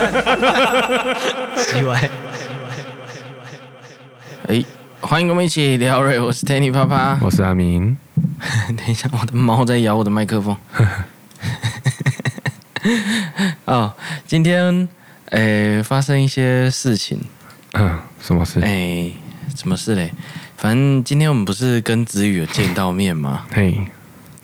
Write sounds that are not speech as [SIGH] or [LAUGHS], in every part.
[LAUGHS] 奇怪。哎，欢迎跟我们一起聊瑞，我是 Tanny 啪啪，我是阿明。[LAUGHS] 等一下，我的猫在咬我的麦克风。[LAUGHS] 哦，今天诶发生一些事情。嗯，什么事？诶，什么事嘞？反正今天我们不是跟子宇有见到面吗？嘿，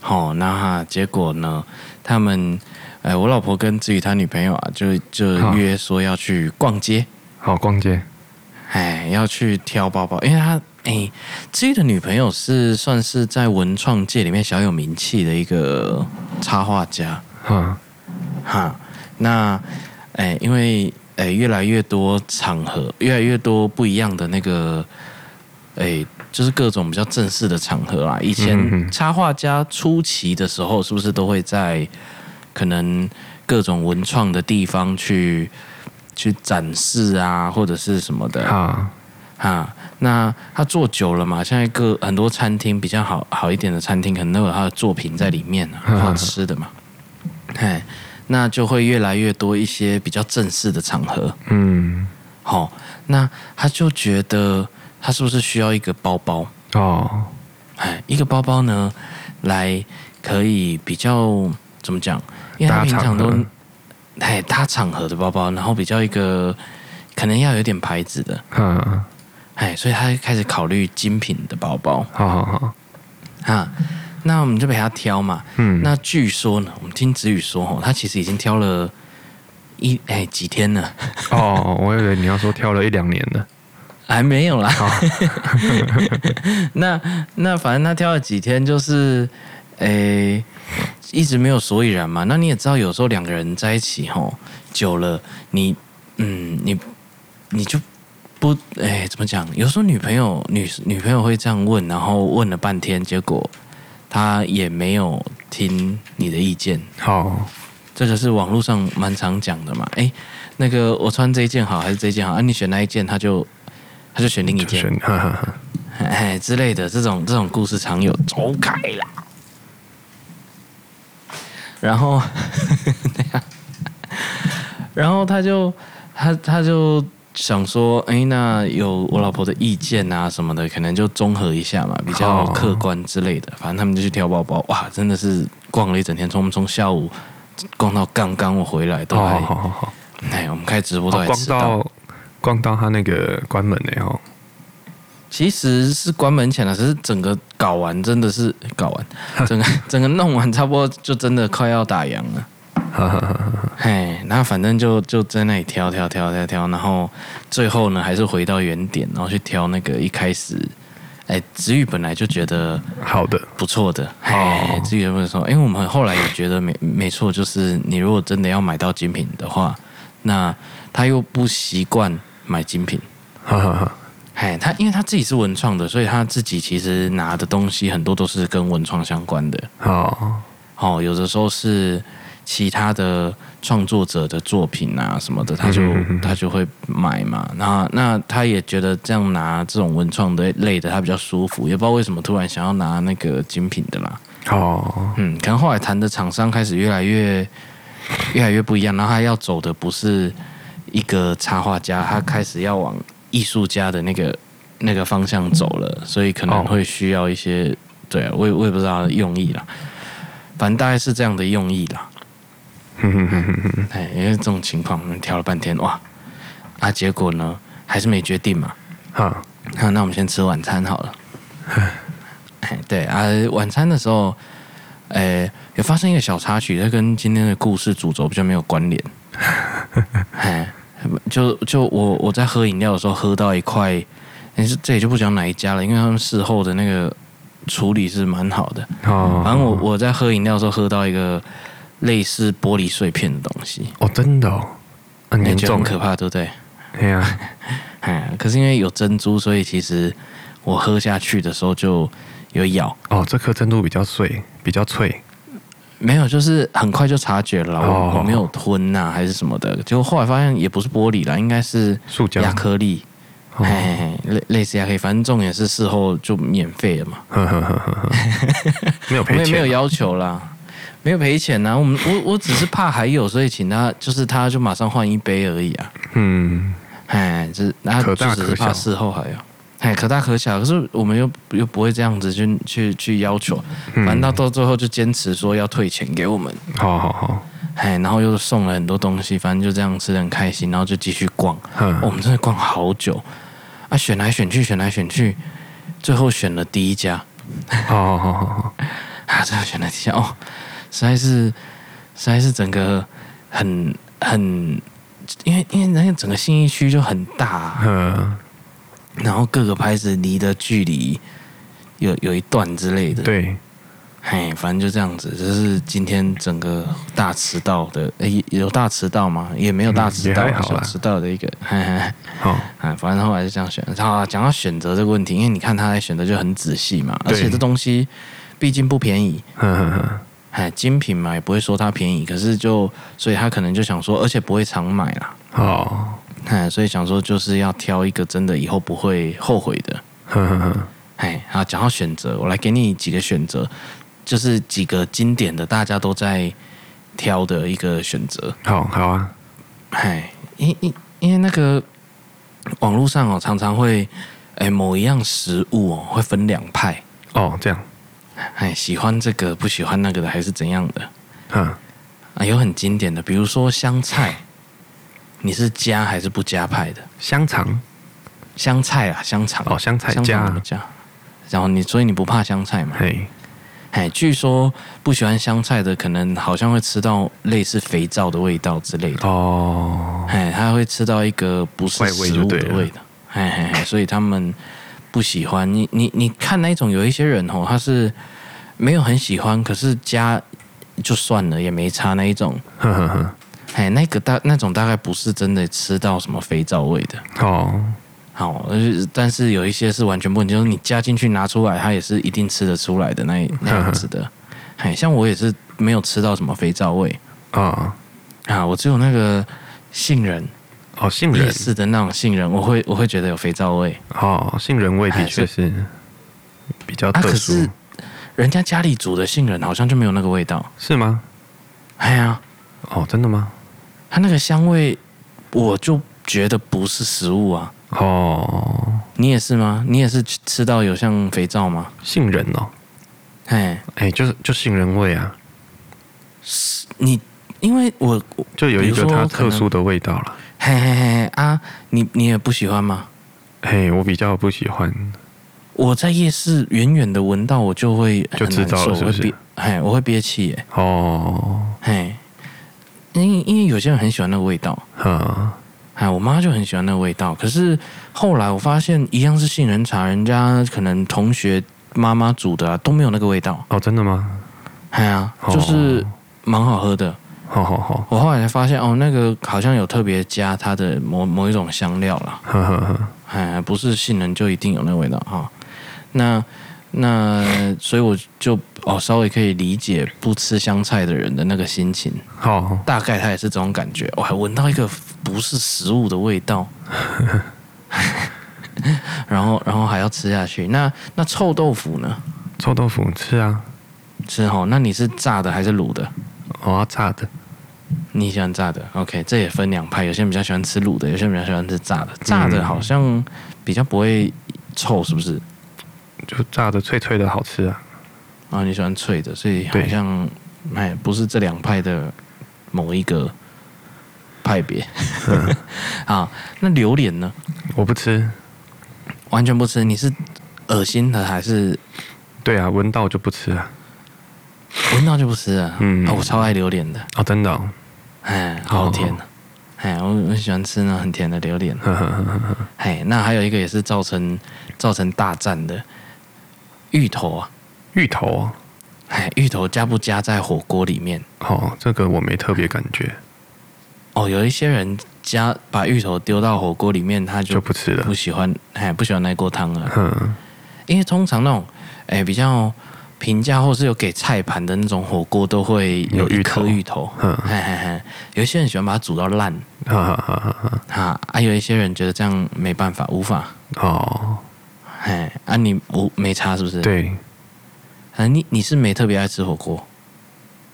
好，那哈，结果呢？他们，诶，我老婆跟子宇他女朋友啊，就就约说要去逛街。好，逛街。哎，要去挑包包，因为他，哎，子宇的女朋友是算是在文创界里面小有名气的一个插画家。哈，哈，那，哎，因为，哎，越来越多场合，越来越多不一样的那个。哎，就是各种比较正式的场合啦。以前插画家初期的时候，是不是都会在可能各种文创的地方去去展示啊，或者是什么的？啊啊，那他做久了嘛，现在各很多餐厅比较好好一点的餐厅，可能都有他的作品在里面啊，好吃的嘛。哎，那就会越来越多一些比较正式的场合。嗯，好，那他就觉得。他是不是需要一个包包哦？哎，一个包包呢，来可以比较怎么讲？因为他平常都哎搭场合的包包，然后比较一个可能要有点牌子的，嗯，哎，所以他开始考虑精品的包包。好好好，啊，那我们就陪他挑嘛。嗯，那据说呢，我们听子宇说哦，他其实已经挑了一哎几天了。哦，我以为你要说挑了一两年了。还没有啦，哦 [LAUGHS] 那那反正他挑了几天，就是诶、欸，一直没有所以然嘛。那你也知道，有时候两个人在一起吼久了，你嗯，你你就不诶、欸，怎么讲？有时候女朋友女女朋友会这样问，然后问了半天，结果她也没有听你的意见。好，这个是网络上蛮常讲的嘛。诶、欸，那个我穿这一件好还是这一件好？啊，你选那一件，他就。他就选另一件，哎之类的这种这种故事常有，走开啦。然后，[LAUGHS] 然后他就他他就想说，哎，那有我老婆的意见啊什么的，可能就综合一下嘛，比较客观之类的。反正他们就去挑包包，哇，真的是逛了一整天，从从下午逛到刚刚我回来都还，哎，我们开直播都还迟到。逛到他那个关门了哦，其实是关门前了，只是整个搞完真的是搞完，[LAUGHS] 整个整个弄完差不多就真的快要打烊了。[LAUGHS] 嘿，然后反正就就在那里挑挑挑挑挑，然后最后呢还是回到原点，然后去挑那个一开始，哎，子宇本来就觉得好的不错的，哎，子宇会说，因为我们后来也觉得没没错，就是你如果真的要买到精品的话，那他又不习惯。买精品，哈哈哈！嘿，他因为他自己是文创的，所以他自己其实拿的东西很多都是跟文创相关的。哦，哦，有的时候是其他的创作者的作品啊什么的，他就他就会买嘛。那那他也觉得这样拿这种文创的类的，他比较舒服，也不知道为什么突然想要拿那个精品的啦。哦，嗯，可能后来谈的厂商开始越来越越来越不一样，然后他要走的不是。一个插画家，他开始要往艺术家的那个那个方向走了，所以可能会需要一些，哦、对啊，我也我也不知道用意啦，反正大概是这样的用意啦。哼哼哼哼哼，哎，因为这种情况，我们挑了半天，哇，啊，结果呢还是没决定嘛。好，那那我们先吃晚餐好了。哎，对啊，晚餐的时候，哎，有发生一个小插曲，它跟今天的故事主轴比较没有关联。[LAUGHS] 哎。就就我我在喝饮料的时候喝到一块，但是这也就不讲哪一家了，因为他们事后的那个处理是蛮好的。哦，反正我我在喝饮料的时候喝到一个类似玻璃碎片的东西。哦，真的哦，很严重，很可怕，对不对？对啊，哎，可是因为有珍珠，所以其实我喝下去的时候就有咬。哦，这颗珍珠比较碎，比较脆。没有，就是很快就察觉了，我、oh. 我没有吞呐、啊，还是什么的。结果后来发现也不是玻璃啦，应该是塑胶、亚克力，嘿嘿嘿类类似亚克力。反正重点是事后就免费了嘛，[LAUGHS] 没有赔钱，[LAUGHS] 没有要求啦。没有赔钱呐，我们我我只是怕还有，所以请他，就是他就马上换一杯而已啊。嗯，哎，就是那就只是怕事后还有，哎，可大可小。可是我们又又不会这样子去去去要求，反正到到最后就坚持说要退钱给我们。好好好，哎，然后又送了很多东西，反正就这样吃的很开心，然后就继续逛。嗯，我们真的逛好久啊，选来选去，选来选去，最后选了第一家。好好好好，[LAUGHS] 啊，最后选了第一家哦。实在是，实在是整个很很，因为因为那个整个信义区就很大，啊，嗯，然后各个牌子离的距离有有一段之类的，对，嘿，反正就这样子，这是今天整个大迟到的，诶，有大迟到吗？也没有大迟到，嗯，小迟到的一个，嘿 [LAUGHS] 嘿，好，哎，反正后来是这样选。然后讲到选择这个问题，因为你看他来选择就很仔细嘛，而且这东西毕竟不便宜，嗯 [LAUGHS] 嗯嗯。哎，精品嘛，也不会说它便宜，可是就所以他可能就想说，而且不会常买啦。哦，哎，所以想说就是要挑一个真的以后不会后悔的。呵呵呵。哎，好，讲到选择，我来给你几个选择，就是几个经典的大家都在挑的一个选择。好好啊。哎，因因因为那个网络上哦，常常会哎某一样食物哦会分两派。哦，这样。哎，喜欢这个不喜欢那个的，还是怎样的？嗯，啊，有很经典的，比如说香菜，你是加还是不加派的？香肠，香菜啊，香肠哦，香菜加加，然后你所以你不怕香菜嘛？嘿，哎，据说不喜欢香菜的，可能好像会吃到类似肥皂的味道之类的哦。哎，他会吃到一个不是食物的味道，哎哎，所以他们。不喜欢你，你你看那种有一些人哦，他是没有很喜欢，可是加就算了，也没差那一种。呵呵呵，哎，那个大那种大概不是真的吃到什么肥皂味的哦。好，但是有一些是完全不，就是你加进去拿出来，它也是一定吃得出来的那那样子的。[LAUGHS] 哎，像我也是没有吃到什么肥皂味啊啊，我只有那个杏仁。哦，杏仁是的那种杏仁，我会我会觉得有肥皂味。哦，杏仁味的确是比较特殊。啊，可是人家家里煮的杏仁好像就没有那个味道，是吗？哎呀，哦，真的吗？它那个香味，我就觉得不是食物啊。哦，你也是吗？你也是吃到有像肥皂吗？杏仁哦，哎哎，就是就杏仁味啊。是你，因为我就有一个它特殊的味道了。嘿嘿嘿啊，你你也不喜欢吗？嘿，我比较不喜欢。我在夜市远远的闻到，我就会就知道了，是不是？嘿，我会憋气耶。哦，嘿，因因为有些人很喜欢那个味道。嗯，哎，我妈就很喜欢那个味道。可是后来我发现，一样是杏仁茶，人家可能同学妈妈煮的啊，都没有那个味道。哦，真的吗？哎呀，就是蛮好喝的。好好好，我后来才发现哦，那个好像有特别加它的某某一种香料啦。呵呵呵，哎，不是杏仁就一定有那个味道哈、哦。那那所以我就哦稍微可以理解不吃香菜的人的那个心情。好，好，大概他也是这种感觉。我还闻到一个不是食物的味道，[LAUGHS] 然后然后还要吃下去。那那臭豆腐呢？臭豆腐吃啊，吃哦。那你是炸的还是卤的？我要炸的，你喜欢炸的？OK，这也分两派，有些人比较喜欢吃卤的，有些人比较喜欢吃炸的。炸的好像比较不会臭，是不是？就炸的脆脆的好吃啊！啊，你喜欢脆的，所以好像哎，不是这两派的某一个派别。[LAUGHS] 啊，那榴莲呢？我不吃，完全不吃。你是恶心的还是？对啊，闻到就不吃啊。闻到就不吃啊。嗯、哦，我超爱榴莲的。哦，真的、哦。哎，好甜啊！哎，我我喜欢吃那很甜的榴莲。哎，那还有一个也是造成造成大战的芋头啊。芋头啊。哎，[LAUGHS] 芋头加不加在火锅里面？哦，这个我没特别感觉。哦，有一些人加把芋头丢到火锅里面，他就，就不吃了，不喜欢，哎，不喜欢那锅汤了。嗯。因为通常那种哎比较。平价或是有给菜盘的那种火锅都会有一颗芋头，有一些人喜欢把它煮到烂，哈哈哈！哈，啊，有一些人觉得这样没办法，无法哦，哎，啊，你无没差是不是？对，啊，你你是没特别爱吃火锅，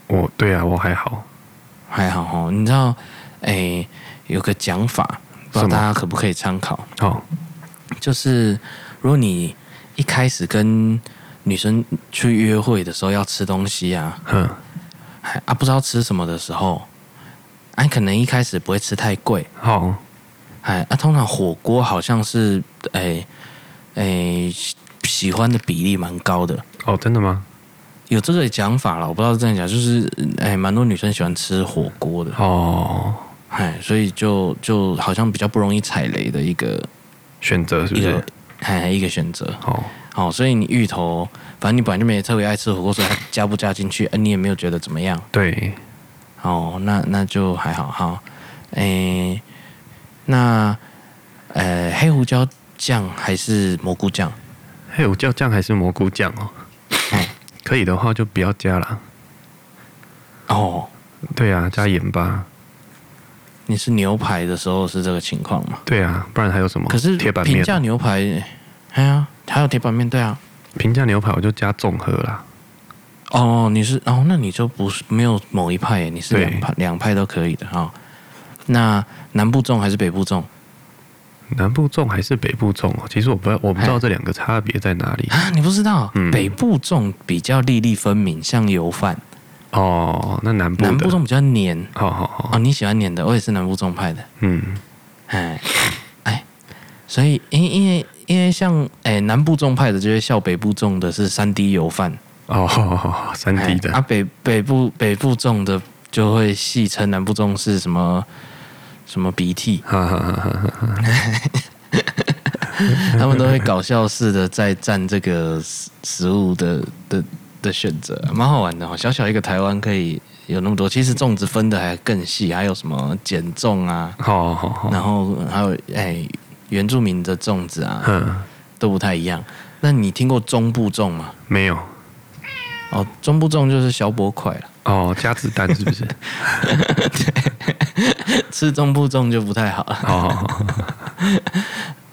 我对啊，我还好，还好哦。你知道，哎，有个讲法，不知道大家可不可以参考？哦，就是如果你一开始跟女生去约会的时候要吃东西啊，嗯，啊不知道吃什么的时候，哎、啊，可能一开始不会吃太贵，好，哎，啊，通常火锅好像是，哎，哎，喜欢的比例蛮高的。哦，真的吗？有这个讲法了，我不知道是真的假，就是哎，蛮多女生喜欢吃火锅的哦，哎，所以就就好像比较不容易踩雷的一个选择，是不是？哎，一个选择，哦。好，所以你芋头，反正你本来就没特别爱吃火锅，所以它加不加进去，你也没有觉得怎么样。对，哦，那那就还好哈。诶，那呃，黑胡椒酱还是蘑菇酱？黑胡椒酱还是蘑菇酱哦？哎，可以的话就不要加了。哦，对啊，加盐巴。你是牛排的时候是这个情况吗？对啊，不然还有什么？可是铁板面。平价牛排。哎呀，还有铁板面，对啊，平价牛排我就加综合啦。哦，你是哦，那你就不是没有某一派耶，你是两派两派都可以的哈、哦。那南部重还是北部粽？南部粽还是北部粽哦？其实我不我不知道这两个差别在哪里啊？你不知道？嗯、北部粽比较粒粒分明，像油饭。哦，那南部南部粽比较黏。好好好。哦，你喜欢黏的，我也是南部粽派的。嗯，哎哎，所以因因为。因为像诶、欸、南部粽派的，就会笑北部粽的是三 D 油饭哦，三 D 的、欸、啊北北部北部粽的就会戏称南部粽是什么什么鼻涕，哈哈哈哈哈，他们都会搞笑似的在占这个食食物的的的选择，蛮好玩的哦。小小一个台湾可以有那么多，其实粽子分的还更细，还有什么减粽啊，好好好，然后还有诶。欸原住民的粽子啊，都不太一样。那你听过中部粽吗？没有。哦，中部粽就是小薄块了。哦，加子弹是不是？对，[LAUGHS] 吃中部粽就不太好了。哦。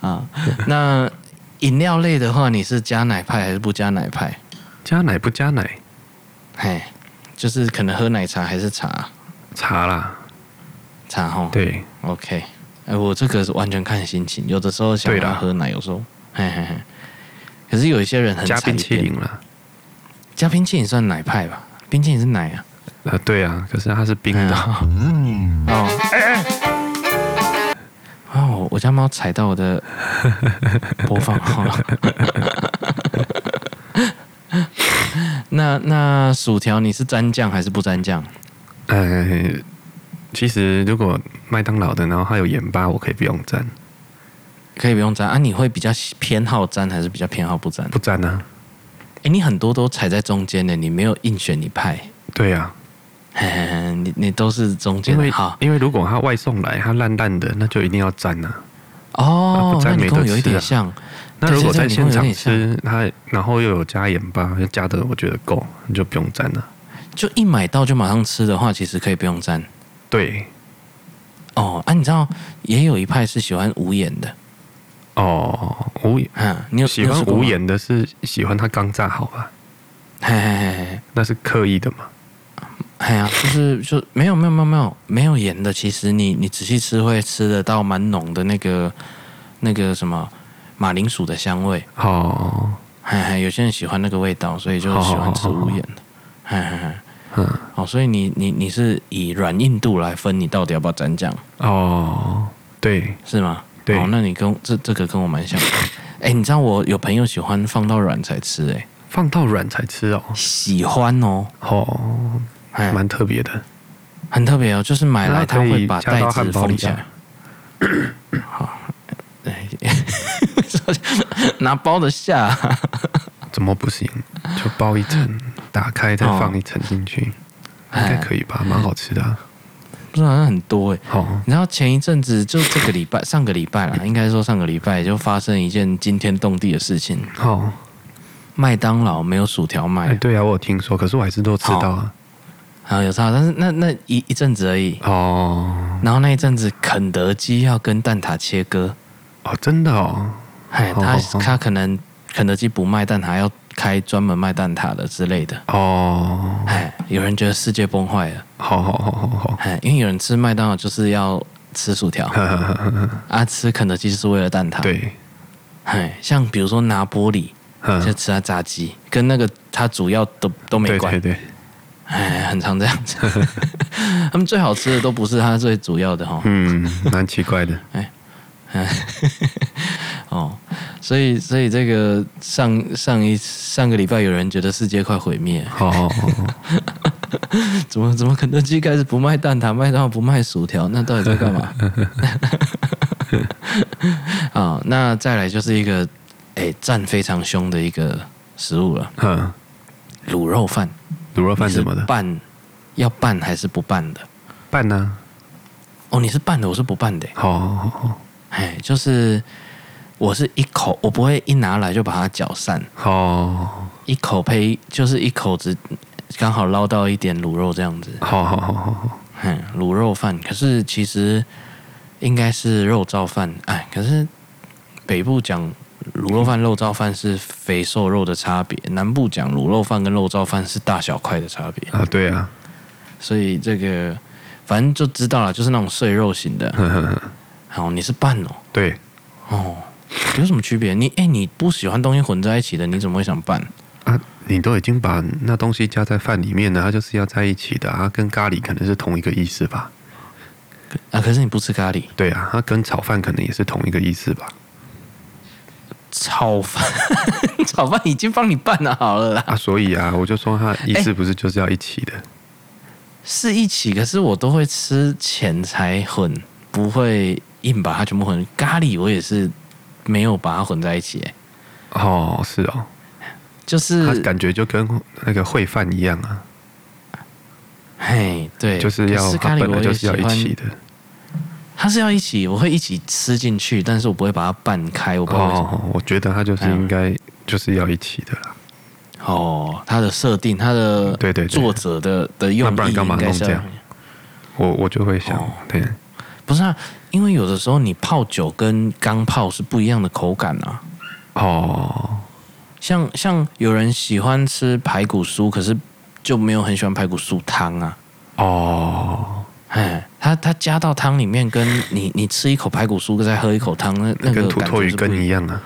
[LAUGHS] 啊，那饮料类的话，你是加奶派还是不加奶派？加奶不加奶？嘿，就是可能喝奶茶还是茶？茶啦，茶吼。对，OK。哎，我这个是完全看心情，有的时候想要喝奶，有时候，嘿嘿嘿。可是有一些人很加冰淇淋了，加冰淇淋算奶派吧？冰淇淋是奶啊。呃，对啊，可是它是冰的。嗯。哦。哎哎。哦，我家猫踩到我的 [LAUGHS] 播放号。[LAUGHS] 那那薯条你是沾酱还是不沾酱？呃。其实，如果麦当劳的，然后它有盐巴，我可以不用沾，可以不用沾啊？你会比较偏好沾，还是比较偏好不沾？不沾啊！哎，你很多都踩在中间的，你没有硬选一派。对呀、啊，你你都是中间。因为因为如果他外送来，他烂烂的，那就一定要沾啊。哦，不沾没得吃、啊、有一点像。那如果在现场吃，他然后又有加盐巴，加的我觉得够，你就不用沾了。就一买到就马上吃的话，其实可以不用沾。对，哦啊，你知道也有一派是喜欢无盐的，哦无盐，嗯，你有喜欢无盐的是喜欢它刚炸好吧？嘿嘿嘿嘿，那是刻意的嘛？哎呀，就是就没有没有没有没有没有盐的，其实你你仔细吃会吃得到蛮浓的那个那个什么马铃薯的香味哦，嘿嘿，有些人喜欢那个味道，所以就喜欢吃无盐的，嘿嘿嘿。嗯，哦，所以你你你是以软硬度来分，你到底要不要蘸酱？哦，对，是吗？对，哦，那你跟这这个跟我蛮像的。[LAUGHS] 哎，你知道我有朋友喜欢放到软才吃，哎，放到软才吃哦，喜欢哦，哦，还蛮特别的，很特别哦，就是买来他会把袋子封起来。[COUGHS] 好，哎，[LAUGHS] 拿包的下，怎么不行？就包一层。打开再放一层进去，哦、应该可以吧？蛮好吃的、啊，不是好像很多哎。好、哦，你知道前一阵子就这个礼拜，上个礼拜啦，应该说上个礼拜就发生一件惊天动地的事情。好、哦，麦当劳没有薯条卖、欸。对啊，我有听说，可是我还是都吃到啊。好、哦，有差，但是那那一一阵子而已。哦。然后那一阵子，肯德基要跟蛋挞切割。哦，真的哦。哎，他他可能肯德基不卖蛋挞要。开专门卖蛋挞的之类的哦，哎，有人觉得世界崩坏了。好好好好好，哎，因为有人吃麦当劳就是要吃薯条，[LAUGHS] 啊，吃肯德基就是为了蛋挞。对，哎，像比如说拿玻璃，就吃他炸鸡，跟那个他主要都都没关。对对对，哎，很常这样子。[LAUGHS] 他们最好吃的都不是他最主要的哈。嗯，蛮奇怪的。[LAUGHS] 哎。哦，所以所以这个上上一上个礼拜有人觉得世界快毁灭，哦，[LAUGHS] 怎么怎么肯德基开始不卖蛋挞，麦当劳不卖薯条，那到底在干嘛？啊、哦，那再来就是一个哎战非常凶的一个食物了，嗯，卤肉饭，卤肉饭什么的？拌要拌还是不拌的？拌呢？哦，你是拌的，我是不拌的。好好好。哎，就是我是一口，我不会一拿来就把它搅散。哦，一口配就是一口子，刚好捞到一点卤肉这样子。好好好好好。嗯，卤肉饭，可是其实应该是肉燥饭。哎，可是北部讲卤肉饭、肉燥饭是肥瘦肉的差别，南部讲卤肉饭跟肉燥饭是大小块的差别。啊，对啊。所以这个反正就知道了，就是那种碎肉型的。呵呵呵好，你是拌哦？对，哦，有什么区别？你哎，你不喜欢东西混在一起的，你怎么会想拌啊？你都已经把那东西加在饭里面了，它就是要在一起的啊，跟咖喱可能是同一个意思吧？啊，可是你不吃咖喱？对啊，它跟炒饭可能也是同一个意思吧？炒饭，[LAUGHS] 炒饭已经帮你拌了好了啦。啊，所以啊，我就说它意思不是就是要一起的？是一起，可是我都会吃前才混，不会。硬把它全部混咖喱，我也是没有把它混在一起。哦，是哦，就是它感觉就跟那个烩饭一样啊。嘿，对，就是要咖喱，我就是要一起的。它是要一起，我会一起吃进去，但是我不会把它拌开。我不哦，我觉得它就是应该就是要一起的啦。哦，它的设定，它的对对作者的的用意，不然干嘛弄这样？我我就会想，对，不是啊。因为有的时候你泡酒跟刚泡是不一样的口感啊。哦，像像有人喜欢吃排骨酥，可是就没有很喜欢排骨酥汤啊。哦，哎，他他加到汤里面，跟你你吃一口排骨酥，再喝一口汤，那那个跟土豆鱼羹一样啊。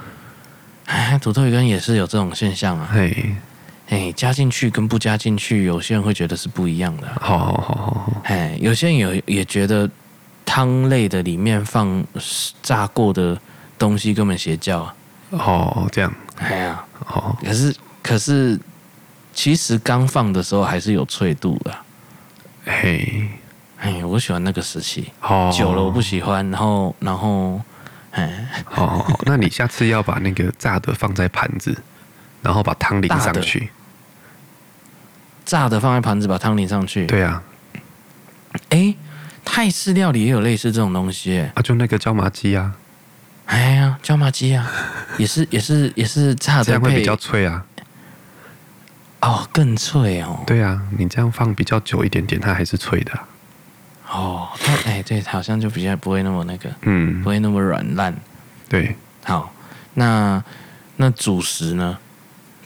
哎，土豆鱼羹也是有这种现象啊。嘿，哎，加进去跟不加进去，有些人会觉得是不一样的。好好好好，哎，有些人有也觉得。汤类的里面放炸过的东西根本邪教啊！哦，这样，哎呀，哦，可是可是，其实刚放的时候还是有脆度的。嘿，哎，我喜欢那个时期。哦，久了我不喜欢，然后然后，哎，哦，那你下次要把那个炸的放在盘子，然后把汤淋上去。炸的放在盘子，把汤淋上去。对啊。哎。泰式料理也有类似这种东西，啊，就那个椒麻鸡啊，哎呀，椒麻鸡啊，[LAUGHS] 也是也是也是炸的，这样会比较脆啊，哦，更脆哦，对啊，你这样放比较久一点点，它还是脆的，哦，它哎，对，好像就比较不会那么那个，嗯，不会那么软烂，对，好，那那主食呢？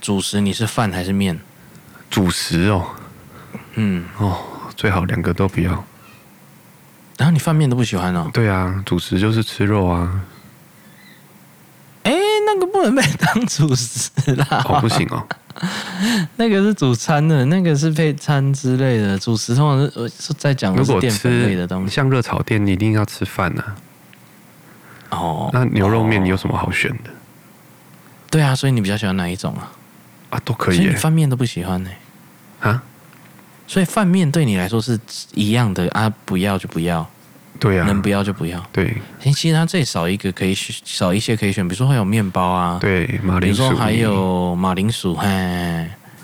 主食你是饭还是面？主食哦，嗯，哦，最好两个都不要。然后你饭面都不喜欢哦？对啊，主食就是吃肉啊。不能被当主食啦。哦，不行哦。[LAUGHS] 那个是主餐的，那个是配餐之类的。主食通常是是在讲的是淀粉类的东西。像热炒店，你一定要吃饭呐。哦。那牛肉面你有什么好选的？对啊，所以你比较喜欢哪一种啊？啊，都可以。所饭面都不喜欢呢？啊？所以饭面对你来说是一样的啊，不要就不要，对呀、啊，能不要就不要。对，其实它这里少一个可以选，少一些可以选，比如说还有面包啊，对，马铃薯，比如说还有马铃薯，嘿，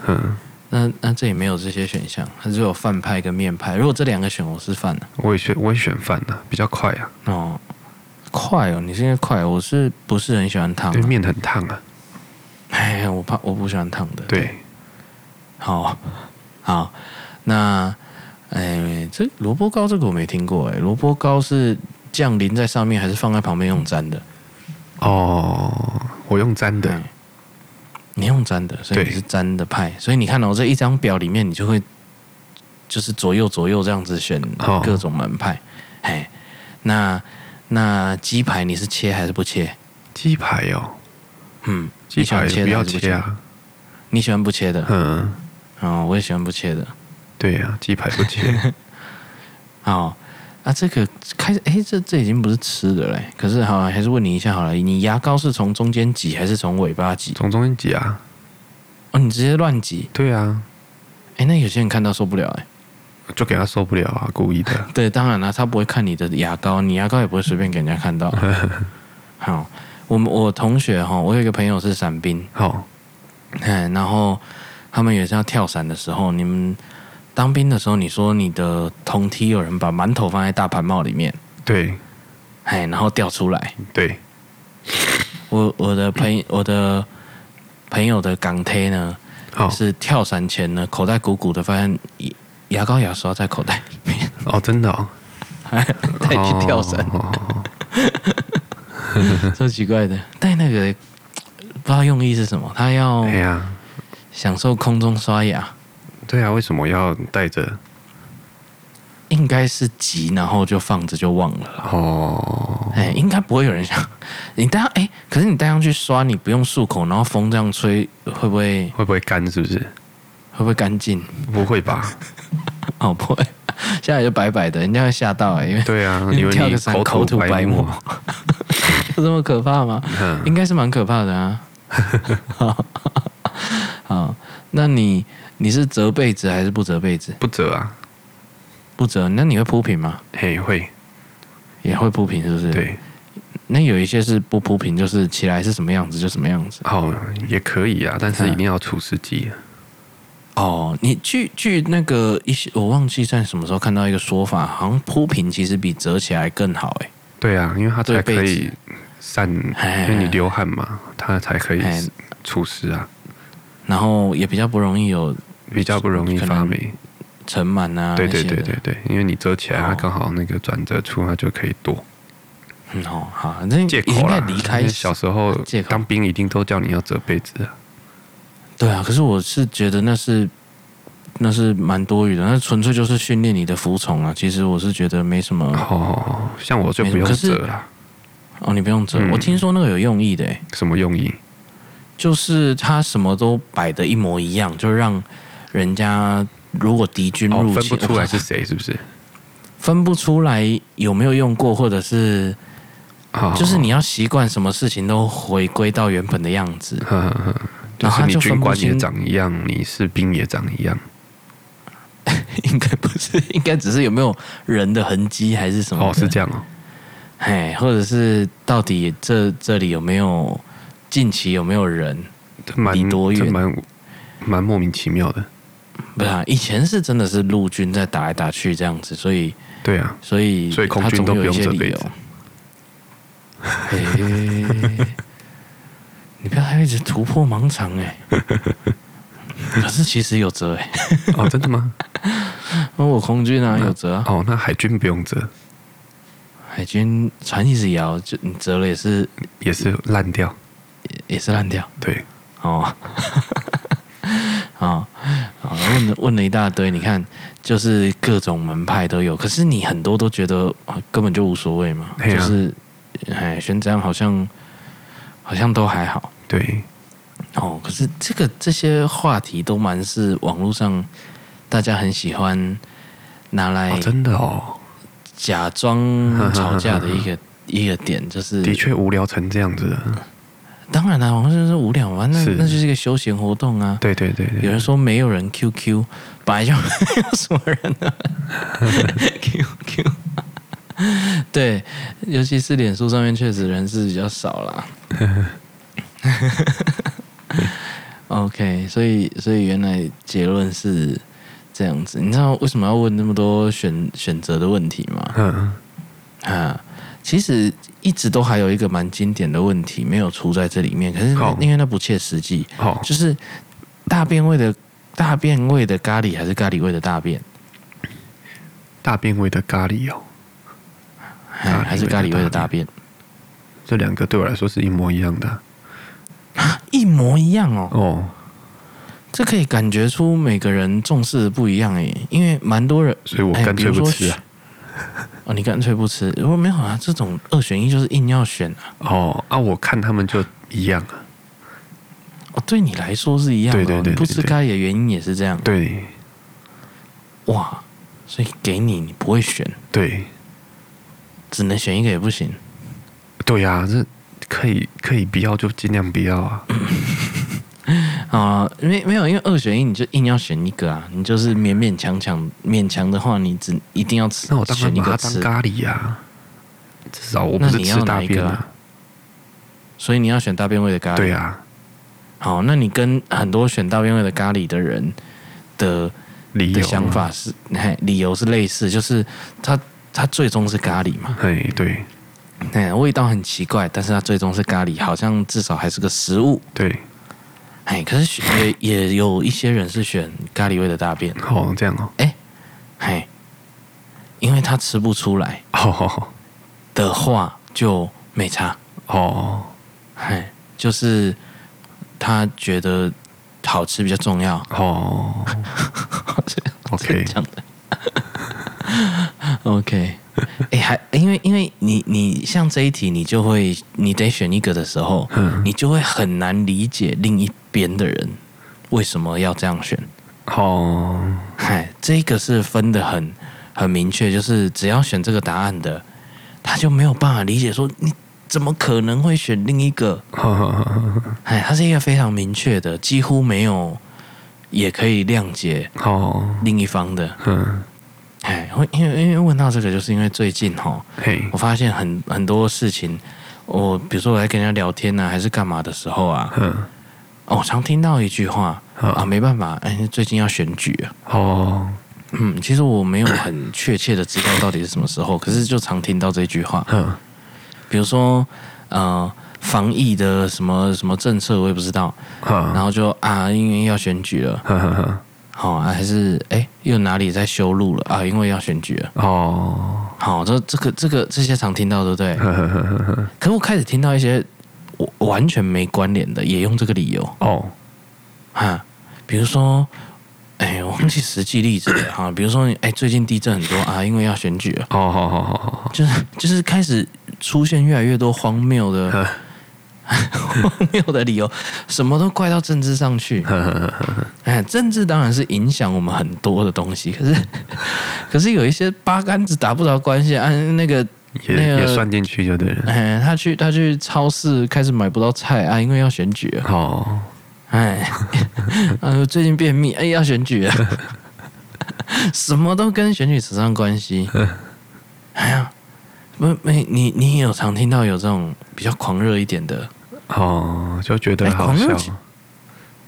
嗯，那那这里没有这些选项，它只有饭派跟面派。如果这两个选，我是饭的，我也选，我也选饭的，比较快啊。哦，快哦，你是因为快，我是不是很喜欢烫、啊？对，面很烫啊。哎，我怕我不喜欢烫的。对好，好。那，哎，这萝卜糕这个我没听过哎，萝卜糕是酱淋在上面，还是放在旁边用粘的？哦，我用粘的，你用粘的，所以你是粘的派。所以你看到、哦、这一张表里面，你就会就是左右左右这样子选各种门派。哎、哦，那那鸡排你是切还是不切？鸡排哦，嗯，鸡排不要切啊。你喜欢不切的？嗯，哦，我也喜欢不切的。对呀、啊，鸡排不切。好，[LAUGHS] 啊，这个开始，哎，这这已经不是吃的嘞。可是好，还是问你一下好了，你牙膏是从中间挤还是从尾巴挤？从中间挤啊。哦，你直接乱挤？对啊。哎，那有些人看到受不了哎，就给他受不了啊，故意的。[LAUGHS] 对，当然了，他不会看你的牙膏，你牙膏也不会随便给人家看到。[LAUGHS] 好，我们我同学哈，我有一个朋友是伞兵。好。嗯，然后他们也是要跳伞的时候，你们当兵的时候，你说你的同梯有人把馒头放在大盘帽里面，对，哎，然后掉出来，对，我我的朋我的朋友的港铁呢，好是跳伞前呢，口袋鼓鼓的，发现牙膏牙刷在口袋里面，哦，真的哦，[LAUGHS] 带去跳伞，[LAUGHS] 超奇怪的，带那个。不知道用意是什么，他要享受空中刷牙。对啊，为什么要带着？应该是急，然后就放着就忘了。哦，哎，应该不会有人想 [LAUGHS] 你带上哎，可是你带上去刷，你不用漱口，然后风这样吹，会不会会不会干？是不是？会不会干净？不会吧？[LAUGHS] 哦，不会，下来就白白的，人家会吓到哎，因为对啊，因为跳个伞口吐白沫，[LAUGHS] 有这么可怕吗？嗯、应该是蛮可怕的啊。好，那你你是折被子还是不折被子？不折啊，不折。那你会铺平吗？嘿，会，也会铺平，是不是？对。那有一些是不铺平，就是起来是什么样子就什么样子。哦，也可以啊，但是一定要除湿机。哦，你据据那个一些，我忘记在什么时候看到一个说法，好像铺平其实比折起来更好。哎，对啊，因为它才可以。散，因为你流汗嘛，它才可以除湿啊。然后也比较不容易有，比较不容易发霉、尘螨啊。对对对对对，因为你折起来，它刚好那个转折处，它就可以躲。嗯哦，好，那借口啦。离开小时候当兵，一定都叫你要折被子啊。对啊，可是我是觉得那是那是蛮多余的，那纯粹就是训练你的服从啊。其实我是觉得没什么。哦，像我就不用折了。哦，你不用折。嗯、我听说那个有用意的，什么用意？就是它什么都摆的一模一样，就让人家如果敌军入侵，哦、分不出来是谁，是不是？分不出来有没有用过，或者是，就是你要习惯什么事情都回归到原本的样子。[LAUGHS] 呵呵呵，就是你军官也长一样，你士兵也长一样。[LAUGHS] 应该不是，应该只是有没有人的痕迹，还是什么？哦，是这样哦。哎，或者是到底这这里有没有近期有没有人蛮多远？蛮蛮莫名其妙的。不是啊，以前是真的是陆军在打来打去这样子，所以对啊，所以所以空军都不用折被子。[LAUGHS] 嘿，你不要一直突破盲肠哎！[LAUGHS] 可是其实有折哎。哦，真的吗？那 [LAUGHS] 我空军啊有折啊。哦，那海军不用折。海军船一直摇，就你折了也是也是烂掉，也也是烂掉。对，哦，好，好，问了问了一大堆，你看，就是各种门派都有，可是你很多都觉得根本就无所谓嘛，啊、就是哎，选这样好像好像都还好。对，哦，可是这个这些话题都蛮是网络上大家很喜欢拿来、哦，真的哦。假装 [LAUGHS] 吵架的一个一个点，就是的确无聊成这样子。当然了，网上就是无聊嘛，那那就是一个休闲活动啊。对对对，有人说没有人 QQ，本来就没有什么人啊。[LAUGHS] QQ，[LAUGHS] 对，尤其是脸书上面确实人是比较少啦。[LAUGHS] OK，所以所以原来结论是。这样子，你知道为什么要问那么多选选择的问题吗？嗯，啊，其实一直都还有一个蛮经典的问题没有出在这里面，可是因为那不切实际。哦，就是大便味的大便味的咖喱还是咖喱味的大便？大便味的咖喱哦，还是咖喱味的大便？这两个对我来说是一模一样的。啊，[LAUGHS] 一模一样哦。哦。这可以感觉出每个人重视的不一样哎，因为蛮多人，所以我干脆不吃啊。哦，你干脆不吃？如果没有啊，这种二选一就是硬要选啊。哦啊，我看他们就一样啊。哦，对你来说是一样的，对对对，对，不吃咖喱的原因也是这样。对。哇，所以给你你不会选？对。只能选一个也不行。对呀、啊，这可以可以不要就尽量不要啊。[LAUGHS] 啊，没没有，因为二选一，你就硬要选一个啊，你就是勉勉强强，勉强的话，你只一定要吃。那我当然把它当咖喱呀、啊，至少我不是吃大便啊。所以你要选大便味的咖喱。对啊。好，那你跟很多选大便味的咖喱的人的理想法是，理由是类似，就是它它最终是咖喱嘛。对对。哎，味道很奇怪，但是它最终是咖喱，好像至少还是个食物。对。哎，可是也也有一些人是选咖喱味的大便。哦，这样哦。哎，嘿，因为他吃不出来。哦。的话就没差。哦。嘿，就是他觉得好吃比较重要。哦。[LAUGHS] OK。这样的。OK。[LAUGHS] [LAUGHS] 哎，还因为因为你你像这一题，你就会你得选一个的时候，嗯，你就会很难理解另一边的人为什么要这样选。哦，嗨，这个是分的很很明确，就是只要选这个答案的，他就没有办法理解说你怎么可能会选另一个。[LAUGHS] 哎，他是一个非常明确的，几乎没有也可以谅解哦另一方的。嗯。哎，因为因为问到这个，就是因为最近哈，我发现很很多事情，我比如说我在跟人家聊天呢、啊，还是干嘛的时候啊，嗯，我常听到一句话啊，没办法，哎，最近要选举啊，哦，嗯，其实我没有很确切的知道到底是什么时候，可是就常听到这句话，嗯，比如说呃，防疫的什么什么政策，我也不知道，然后就啊，因为要选举了，好、哦、还是哎，又哪里在修路了啊？因为要选举了哦。好，这这个这个这些常听到，对不对？[LAUGHS] 可是我开始听到一些完全没关联的，也用这个理由哦。哈，比如说，哎，我忘记实际例子了 [COUGHS] 哈。比如说，哎，最近地震很多啊，因为要选举了。哦，好好好好，就是就是开始出现越来越多荒谬的。[LAUGHS] 荒谬的理由，什么都怪到政治上去。[LAUGHS] 哎，政治当然是影响我们很多的东西，可是，[LAUGHS] 可是有一些八竿子打不着关系啊。那个，也那个也算进去就对了。哎，他去他去超市开始买不到菜啊，因为要选举了。哦，哎，呃，[LAUGHS] 最近便秘，哎，要选举了，什么都跟选举扯上关系。哎呀。没没，你你也有常听到有这种比较狂热一点的哦，就觉得好笑。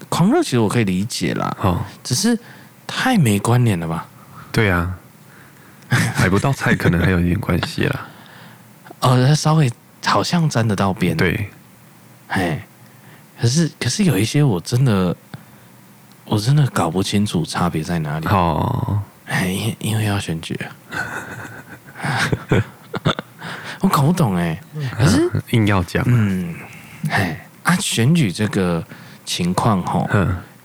狂热其实我可以理解啦，哦，只是太没关联了吧？对啊，买不到菜可能还有一点关系啦。[LAUGHS] 哦，稍微好像沾得到边。对，哎，可是可是有一些我真的我真的搞不清楚差别在哪里。哦，哎，因因为要选举。[LAUGHS] [LAUGHS] 我搞不懂哎，可是 [LAUGHS] 硬要讲，嗯，哎啊，选举这个情况吼，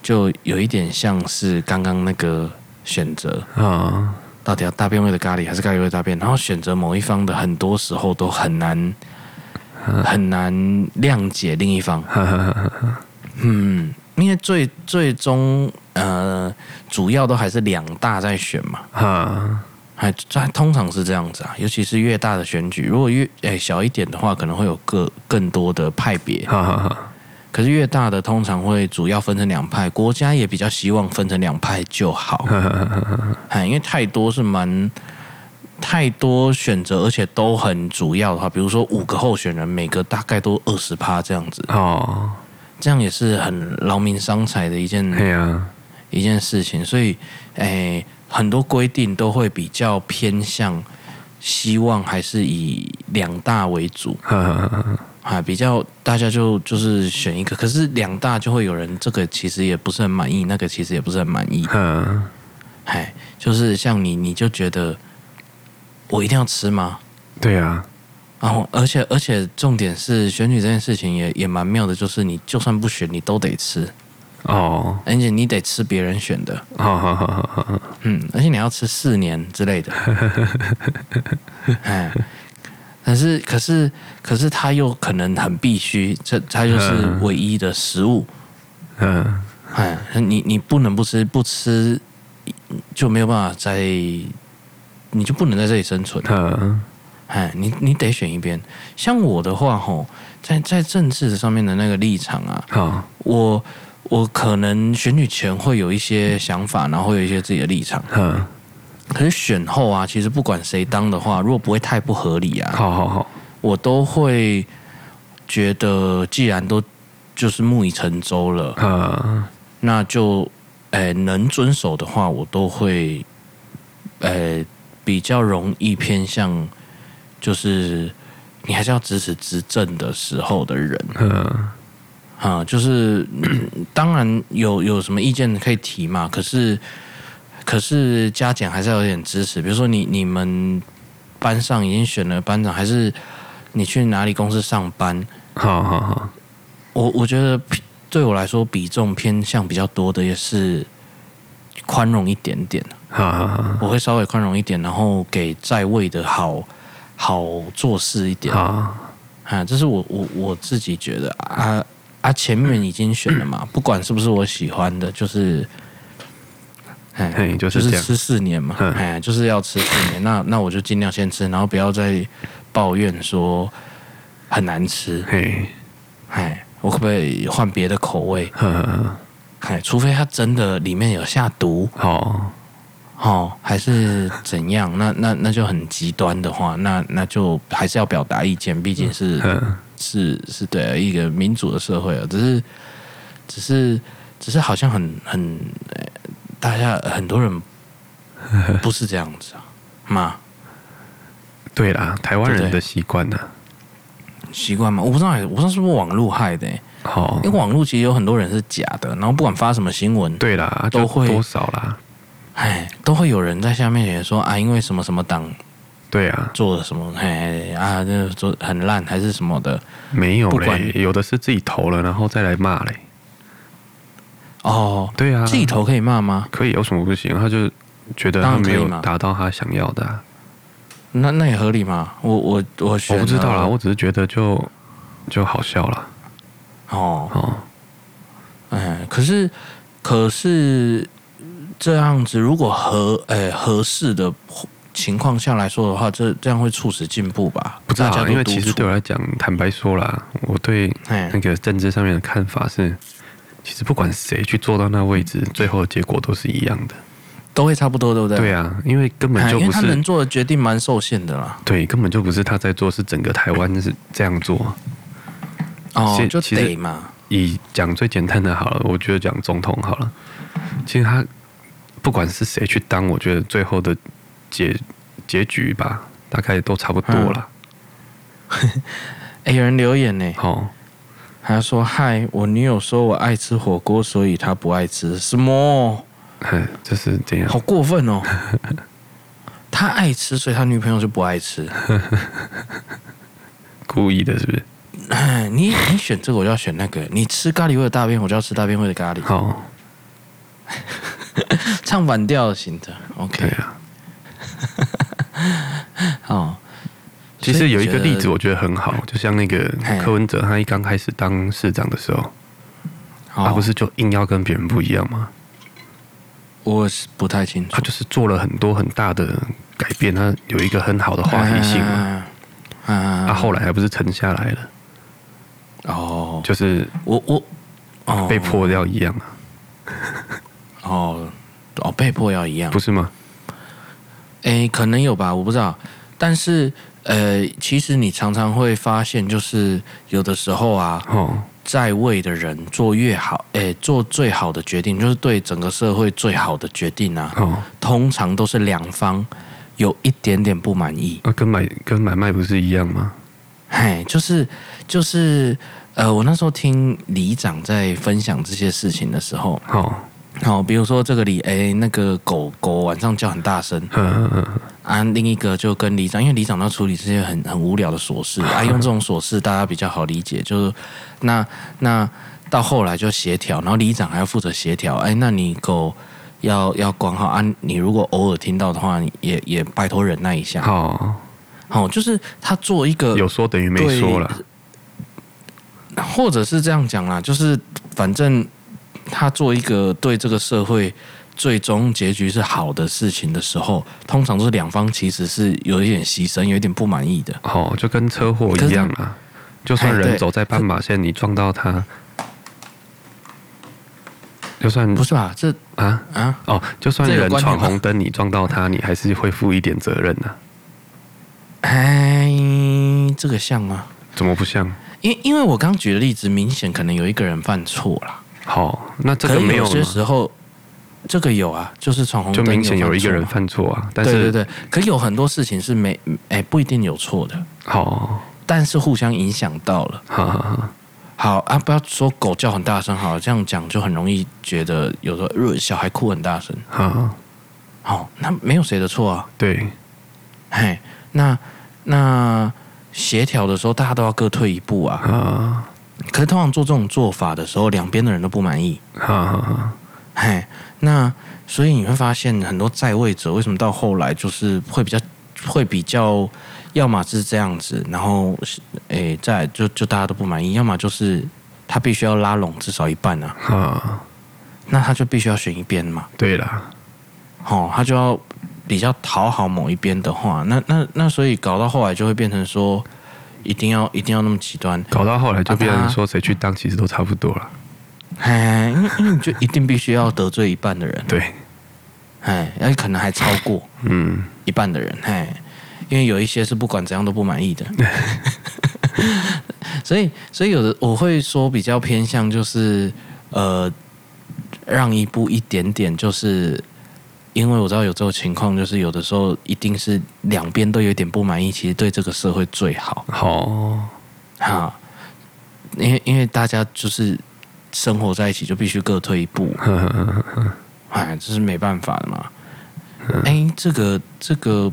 就有一点像是刚刚那个选择啊，到底要大便味的咖喱还是咖喱味的大便？然后选择某一方的，很多时候都很难很难谅解另一方，嗯，因为最最终呃，主要都还是两大在选嘛，哎，这通常是这样子啊，尤其是越大的选举，如果越哎小一点的话，可能会有个更多的派别。哈哈哈。可是越大的通常会主要分成两派，国家也比较希望分成两派就好。哎，因为太多是蛮太多选择，而且都很主要的话，比如说五个候选人，每个大概都二十趴这样子。哦。这样也是很劳民伤财的一件，一件事情。所以，哎。很多规定都会比较偏向，希望还是以两大为主，[LAUGHS] 啊，比较大家就就是选一个，可是两大就会有人这个其实也不是很满意，那个其实也不是很满意，[LAUGHS] 嗯，哎，就是像你，你就觉得我一定要吃吗？对啊，然后而且而且重点是选举这件事情也也蛮妙的，就是你就算不选，你都得吃，哦，而且你得吃别人选的，好好好好好，嗯，而且你要吃四年之类的，[LAUGHS] 哎，可是可是可是他又可能很必须，这他就是唯一的食物，嗯，哎，你你不能不吃，不吃就没有办法在，你就不能在这里生存，嗯，哎，你你得选一边，像我的话吼，在在政治上面的那个立场啊，好，我。我可能选举前会有一些想法，然后会有一些自己的立场。嗯，可是选后啊，其实不管谁当的话，如果不会太不合理啊，好好好，我都会觉得，既然都就是木已成舟了，嗯，那就诶、欸、能遵守的话，我都会诶、欸、比较容易偏向，就是你还是要支持执政的时候的人。嗯。啊，就是 [COUGHS] 当然有有什么意见可以提嘛，可是可是加减还是要有点支持。比如说你你们班上已经选了班长，还是你去哪里公司上班？好好好，我我觉得对我来说比重偏向比较多的也是宽容一点点。好好好，我会稍微宽容一点，然后给在位的好好做事一点。好，啊，这是我我我自己觉得啊。啊，前面已经选了嘛，[CLEARS THROAT] 不管是不是我喜欢的，就是，哎，就是就是吃四年嘛，哎，就是要吃四年，那那我就尽量先吃，然后不要再抱怨说很难吃，嘿，哎，我可不可以换别的口味？除非它真的里面有下毒，哦，哦，还是怎样？那那那就很极端的话，那那就还是要表达意见，毕竟是。是是对一个民主的社会啊，只是只是只是好像很很，大家很多人 [LAUGHS] 不是这样子啊嘛？对啦，台湾人的习惯呢？习惯吗？我不知道，我不知道是不是网络害的。哦，因为网络其实有很多人是假的，然后不管发什么新闻，对啦，都会多少啦，哎，都会有人在下面也说啊，因为什么什么党。对啊，做了什么？嘿啊，这做很烂还是什么的？没有嘞，有的是自己投了，然后再来骂嘞。哦，对啊，自己投可以骂吗？可以，有什么不行？他就觉得他没有达到他想要的啊。那那也合理嘛？我我我我不知道啦，我只是觉得就就好笑了。哦哦，哎，可是可是这样子，如果合哎合适的。情况下来说的话，这这样会促使进步吧？不知道，因为其实对我来讲，坦白说啦，我对那个政治上面的看法是，其实不管谁去坐到那位置，最后的结果都是一样的，都会差不多，对不对？对啊，因为根本就不是他能做的决定蛮受限的啦。对，根本就不是他在做，是整个台湾是这样做。哦，就得嘛。以讲最简单的好了，我觉得讲总统好了。其实他不管是谁去当，我觉得最后的。结结局吧，大概都差不多了。[LAUGHS] 哎、嗯欸，有人留言呢，哦，他说：“嗨，我女友说我爱吃火锅，所以她不爱吃什么？[LAUGHS] 嘿，就是这样，好过分哦！[LAUGHS] 他爱吃，所以他女朋友就不爱吃，故意的，是不是？哎，你你选这个，我就要选那个。你吃咖喱味的大便，我就要吃大便味的咖喱。好、哦，唱反调型的，OK 啊。” [LAUGHS] 哦，其实有一个例子我觉得很好，就像那个柯文哲，他一刚开始当市长的时候，他不是就硬要跟别人不一样吗？我是不太清楚。他就是做了很多很大的改变，他有一个很好的话题性嘛。啊，他后来还不是沉下来了？哦，就是我我哦被迫要一样啊。哦哦，被迫要一样，不是吗？诶，可能有吧，我不知道。但是，呃，其实你常常会发现，就是有的时候啊，哦，在位的人做越好，诶，做最好的决定，就是对整个社会最好的决定啊。哦，通常都是两方有一点点不满意。啊，跟买跟买卖不是一样吗？嘿，就是就是，呃，我那时候听里长在分享这些事情的时候，哦，好，比如说这个里，哎，那个狗狗晚上叫很大声，嗯嗯嗯啊，另一个就跟里长，因为里长要处理这些很很无聊的琐事，啊，[LAUGHS] 用这种琐事大家比较好理解，就是那那到后来就协调，然后里长还要负责协调，哎，那你狗要要管好啊，你如果偶尔听到的话，也也拜托忍耐一下，好，好，就是他做一个有说等于没说了，或者是这样讲啦，就是反正。他做一个对这个社会最终结局是好的事情的时候，通常都是两方其实是有一点牺牲，有一点不满意的。哦，就跟车祸一样啊，就算人走在斑马线，你撞到他，就算不是吧？这啊啊哦，就算人闯红灯，你撞到他，你还是会负一点责任的。哎，这个像吗？怎么不像？因因为我刚举的例子，明显可能有一个人犯错了。好，那这个没有。有些时候，这个有啊，就是闯红灯，就明显有一个人犯错啊。但是，对对对，可有很多事情是没，哎，不一定有错的。好，但是互相影响到了。好啊，不要说狗叫很大声，好，这样讲就很容易觉得有时候小孩哭很大声。好，好，那没有谁的错啊。对，嘿，那那协调的时候，大家都要各退一步啊。啊。可是通常做这种做法的时候，两边的人都不满意。哈哈哈，嘿，那所以你会发现很多在位者为什么到后来就是会比较会比较，要么是这样子，然后诶，再就就大家都不满意，要么就是他必须要拉拢至少一半啊。哈，那他就必须要选一边嘛。对啦，哦，他就要比较讨好某一边的话，那那那所以搞到后来就会变成说。一定要一定要那么极端，搞到后来就变成说谁去当其实都差不多了。哎，因为因为你就一定必须要得罪一半的人，对，哎，而且可能还超过嗯一半的人，哎，因为有一些是不管怎样都不满意的，[LAUGHS] 所以所以有的我会说比较偏向就是呃让一步一点点就是。因为我知道有这种情况，就是有的时候一定是两边都有点不满意，其实对这个社会最好。好，哈，因为因为大家就是生活在一起，就必须各退一步。[LAUGHS] 哎，这是没办法的嘛。哎，这个这个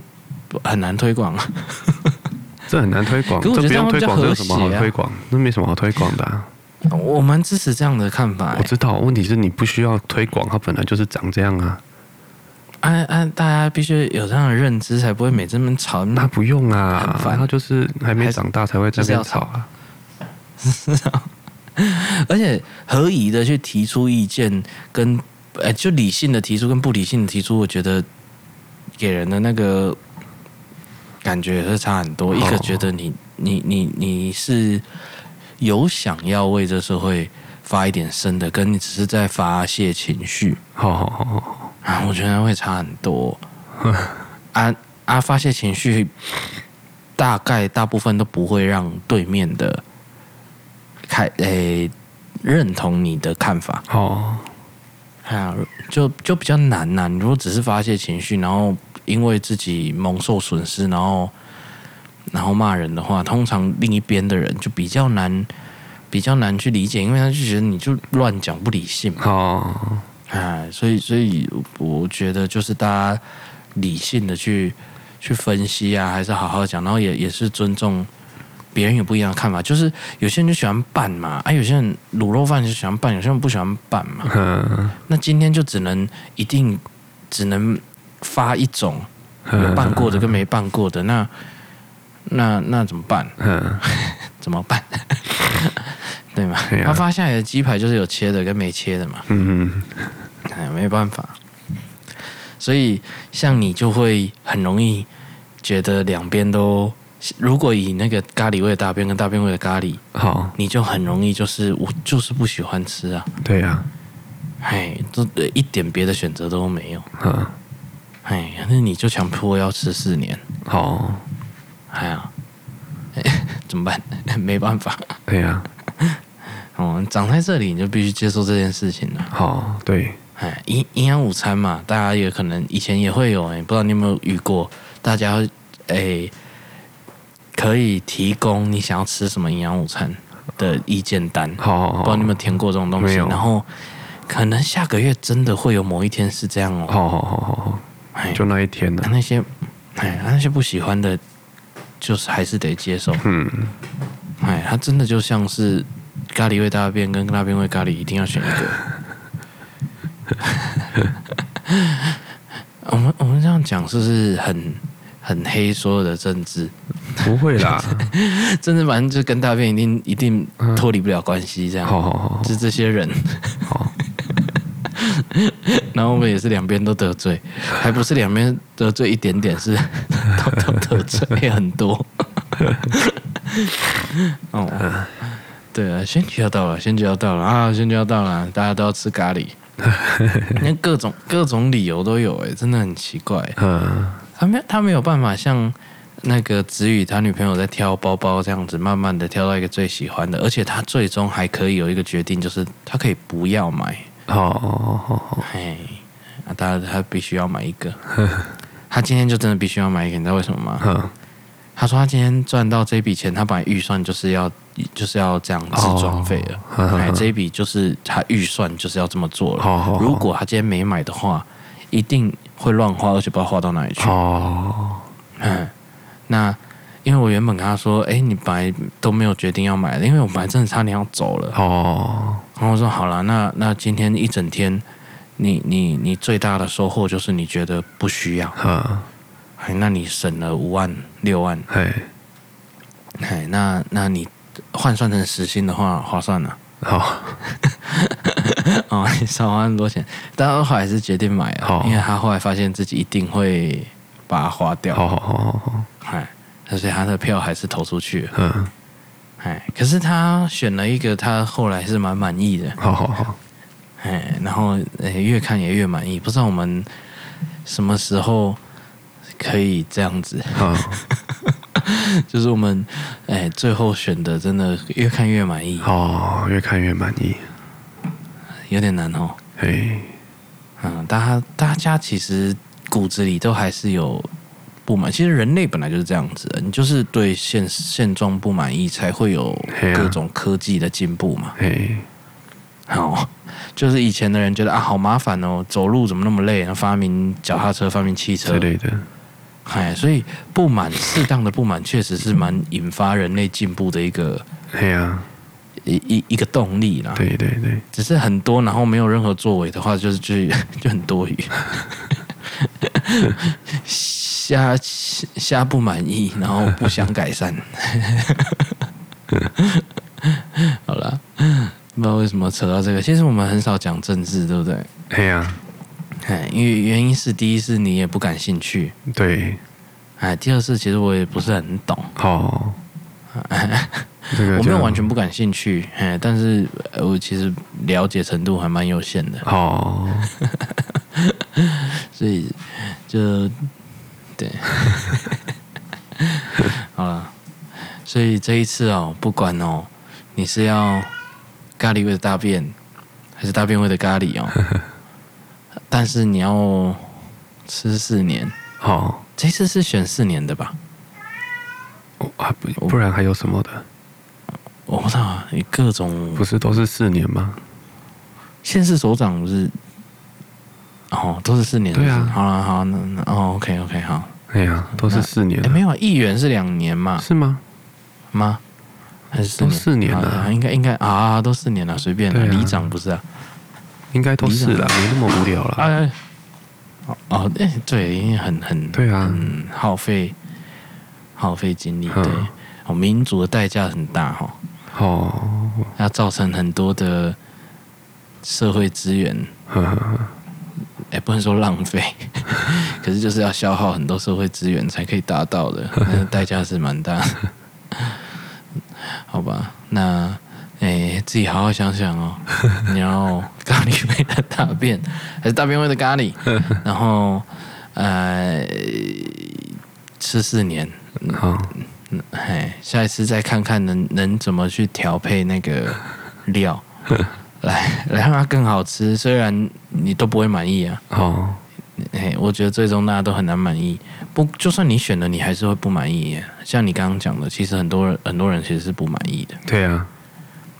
很难推广，[LAUGHS] 这很难推广。可我觉得这样比较和谐推广，那没什么好推广的啊。我蛮支持这样的看法。我知道，问题是你不需要推广，它本来就是长这样啊。按按，大家必须有这样的认知，才不会每次那么吵。那不用啊，反正就是还没长大才会这样吵啊。[LAUGHS] 是啊，而且合宜的去提出意见，跟呃，就理性的提出跟不理性的提出，我觉得给人的那个感觉也是差很多。一个觉得你你你你是有想要为这社会发一点声的，跟你只是在发泄情绪。好好好好。啊，我觉得会差很多。啊啊，发泄情绪，大概大部分都不会让对面的开诶认同你的看法。哦，啊，就就比较难呐。你如果只是发泄情绪，然后因为自己蒙受损失，然后然后骂人的话，通常另一边的人就比较难，比较难去理解，因为他就觉得你就乱讲不理性嘛。哦。哎，所以所以我觉得就是大家理性的去去分析啊，还是好好讲，然后也也是尊重别人有不一样的看法。就是有些人就喜欢拌嘛，啊，有些人卤肉饭就喜欢拌，有些人不喜欢拌嘛。嗯。[LAUGHS] 那今天就只能一定只能发一种有拌过的跟没拌过的，那那那怎么办？嗯。[LAUGHS] 怎么办？对吗？他发下来的鸡排就是有切的跟没切的嘛。嗯嗯，哎，没办法。所以像你就会很容易觉得两边都，如果以那个咖喱味的大便跟大便味的咖喱，好，你就很容易就是我就是不喜欢吃啊。对呀。哎，这一点别的选择都没有。嗯。哎，那你就强迫要吃四年。好。哎呀，[LAUGHS] 怎么办？[LAUGHS] 没办法。对呀。[LAUGHS] 哦，长在这里你就必须接受这件事情了。好，对，哎，营营养午餐嘛，大家也可能以前也会有，哎，不知道你有没有遇过？大家哎，可以提供你想要吃什么营养午餐的意见单。好，好，好，不知道你有没有填过这种东西？然后可能下个月真的会有某一天是这样哦。好好好好好，哎就那一天呢。那些哎，那些不喜欢的，就是还是得接受。嗯，哎，他真的就像是咖喱味大便跟大便味咖喱，一定要选一个。[LAUGHS] 我们我们这样讲是不是很很黑？所有的政治不会啦，[LAUGHS] 政治反正就跟大便一定一定脱离不了关系，这样。好好好，就这些人。好，[LAUGHS] 然后我们也是两边都得罪，还不是两边得罪一点点，是都都得罪很多。[LAUGHS] 哦，对啊，选举要到了，选举要到了啊，选举要到了，大家都要吃咖喱。[LAUGHS] 那各种各种理由都有哎，真的很奇怪。嗯，他没他没有办法像那个子宇他女朋友在挑包包这样子，慢慢的挑到一个最喜欢的，而且他最终还可以有一个决定，就是他可以不要买。哦哦哦哦，哎，那他他必须要买一个。他今天就真的必须要买一个，你知道为什么吗？他说他今天赚到这笔钱，他本来预算就是要就是要这样子装费了，哎、oh，这一笔就是他预算就是要这么做了。Oh、如果他今天没买的话，一定会乱花，而且不知道花到哪里去。哦，嗯，那因为我原本跟他说，哎，你本来都没有决定要买的，因为我本来真的差点要走了。哦，然后我说好了，那那今天一整天，你你你最大的收获就是你觉得不需要。哎，那你省了五万六万，哎，哎，那那你换算成时薪的话，划算了。好，[LAUGHS] 哦，你少花那么多钱，但后来还是决定买了，因为他后来发现自己一定会把它花掉。好好好好好，哎，所以他的票还是投出去了。嗯，哎，可是他选了一个，他后来是蛮满意的。好好好，哎，然后越看也越满意，不知道我们什么时候。可以这样子，好 [LAUGHS] 就是我们哎，最后选的真的越看越满意哦，越看越满意，有点难哦。嘿，嗯，大家大家其实骨子里都还是有不满。其实人类本来就是这样子的，你就是对现现状不满意，才会有各种科技的进步嘛。嘿，好，就是以前的人觉得啊，好麻烦哦，走路怎么那么累？然后发明脚踏车，发明汽车之类的。哎，所以不满，适当的不满，确实是蛮引发人类进步的一个，哎呀，一一一个动力啦。对对对，只是很多，然后没有任何作为的话，就是就就很多余，瞎瞎不满意，然后不想改善。[LAUGHS] 好了，不知道为什么扯到这个，其实我们很少讲政治，对不对？对呀。因为原因是，第一是你也不感兴趣，对，哎，第二是其实我也不是很懂，哦，[LAUGHS] 我没有完全不感兴趣，哎，但是我其实了解程度还蛮有限的，哦，[LAUGHS] 所以就对，[LAUGHS] 好了，所以这一次哦，不管哦，你是要咖喱味的大便，还是大便味的咖喱哦。但是你要吃四年，哦，这次是选四年的吧？啊不，不然还有什么的？我不知道啊，你各种不是都是四年吗？县市首长不是？哦，都是四年？对啊。好了，好，那那哦，OK OK，好。哎呀，都是四年。哎，没有，议员是两年嘛？是吗？吗？还是都四年了？应该应该啊，都四年了，随便。里长不是啊？应该都是了，没那么无聊了。哎，哦，哎，对，因为很很对啊，嗯，耗费耗费精力，对，哦，民主的代价很大哈，哦，要造成很多的社会资源，[LAUGHS] 哎，不能说浪费，[LAUGHS] 可是就是要消耗很多社会资源才可以达到的，[LAUGHS] 那代价是蛮大的，好吧，那。哎，自己好好想想哦。[LAUGHS] 你要咖喱味的大便，还是大便味的咖喱？然后，呃，吃四年。好，哎，下一次再看看能能怎么去调配那个料，[LAUGHS] 来来让它更好吃。虽然你都不会满意啊。哦。哎，我觉得最终大家都很难满意。不，就算你选了，你还是会不满意。像你刚刚讲的，其实很多人很多人其实是不满意的。对啊。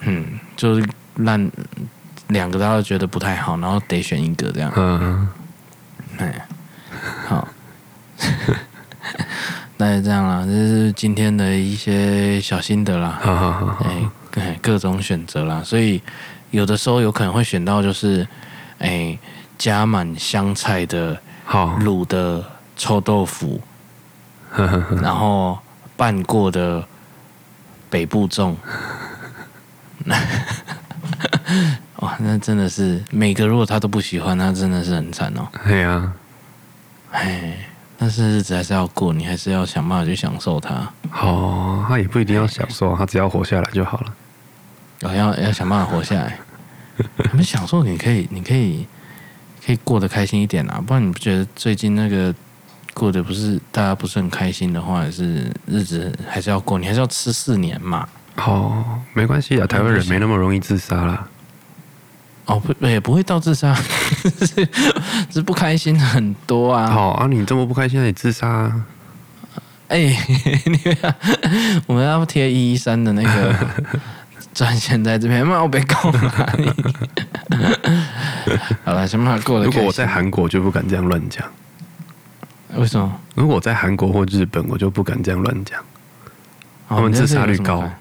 嗯，就是烂两个大家都觉得不太好，然后得选一个这样。嗯，哎，好，[LAUGHS] 那就这样啦，这是今天的一些小心得啦。好好好，哎，各种选择啦，所以有的时候有可能会选到就是，哎，加满香菜的卤的臭豆腐，[LAUGHS] 然后拌过的北部粽。[LAUGHS] 哇，那真的是每个如果他都不喜欢，那真的是很惨哦。对啊，哎，但是日子还是要过，你还是要想办法去享受它。哦，他也不一定要享受，他只要活下来就好了。哦，要要想办法活下来。[LAUGHS] 你享受，你可以，你可以，可以过得开心一点啊。不然你不觉得最近那个过得不是大家不是很开心的话，还是日子还是要过，你还是要吃四年嘛。哦，没关系啊，台湾人没那么容易自杀啦。哦，不，也不会到自杀，[LAUGHS] 是是不开心很多啊。好啊，你这么不开心，你自杀啊？哎、欸，[LAUGHS] 你看，我们要贴一一三的那个 [LAUGHS] 专线在这边，那我被告了你。好了，想办法过了。如果我在韩国，就不敢这样乱讲。为什么？如果我在韩国或日本，我就不敢这样乱讲。他们自杀率高。哦，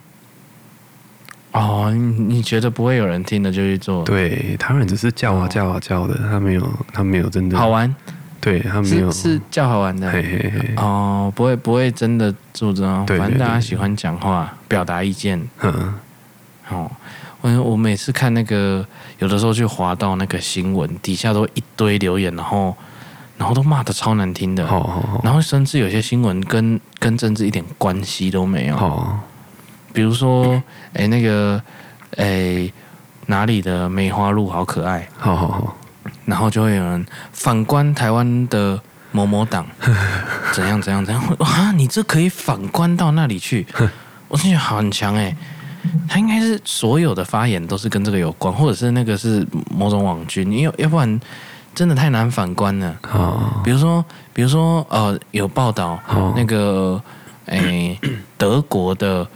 你你觉得不会有人听的就去做？对，他们只是叫啊叫啊叫的，他没有他没有真的好玩。对，他没有是，是叫好玩的。嘿嘿嘿。哦，不会不会真的做这种，反正大家喜欢讲话，表达意见。嗯。哦，我我每次看那个，有的时候去滑到那个新闻底下都一堆留言，然后然后都骂的超难听的。哦。然后甚至有些新闻跟跟政治一点关系都没有。哦。比如说，哎，那个，哎，哪里的梅花鹿好可爱，好好好，然后就会有人反观台湾的某某党，[LAUGHS] 怎样怎样怎样，哇，你这可以反观到那里去，[LAUGHS] 我觉得很强哎，他应该是所有的发言都是跟这个有关，或者是那个是某种网军，因为要不然真的太难反观了。哦，比如说，比如说，呃，有报道那个，哎，德国的。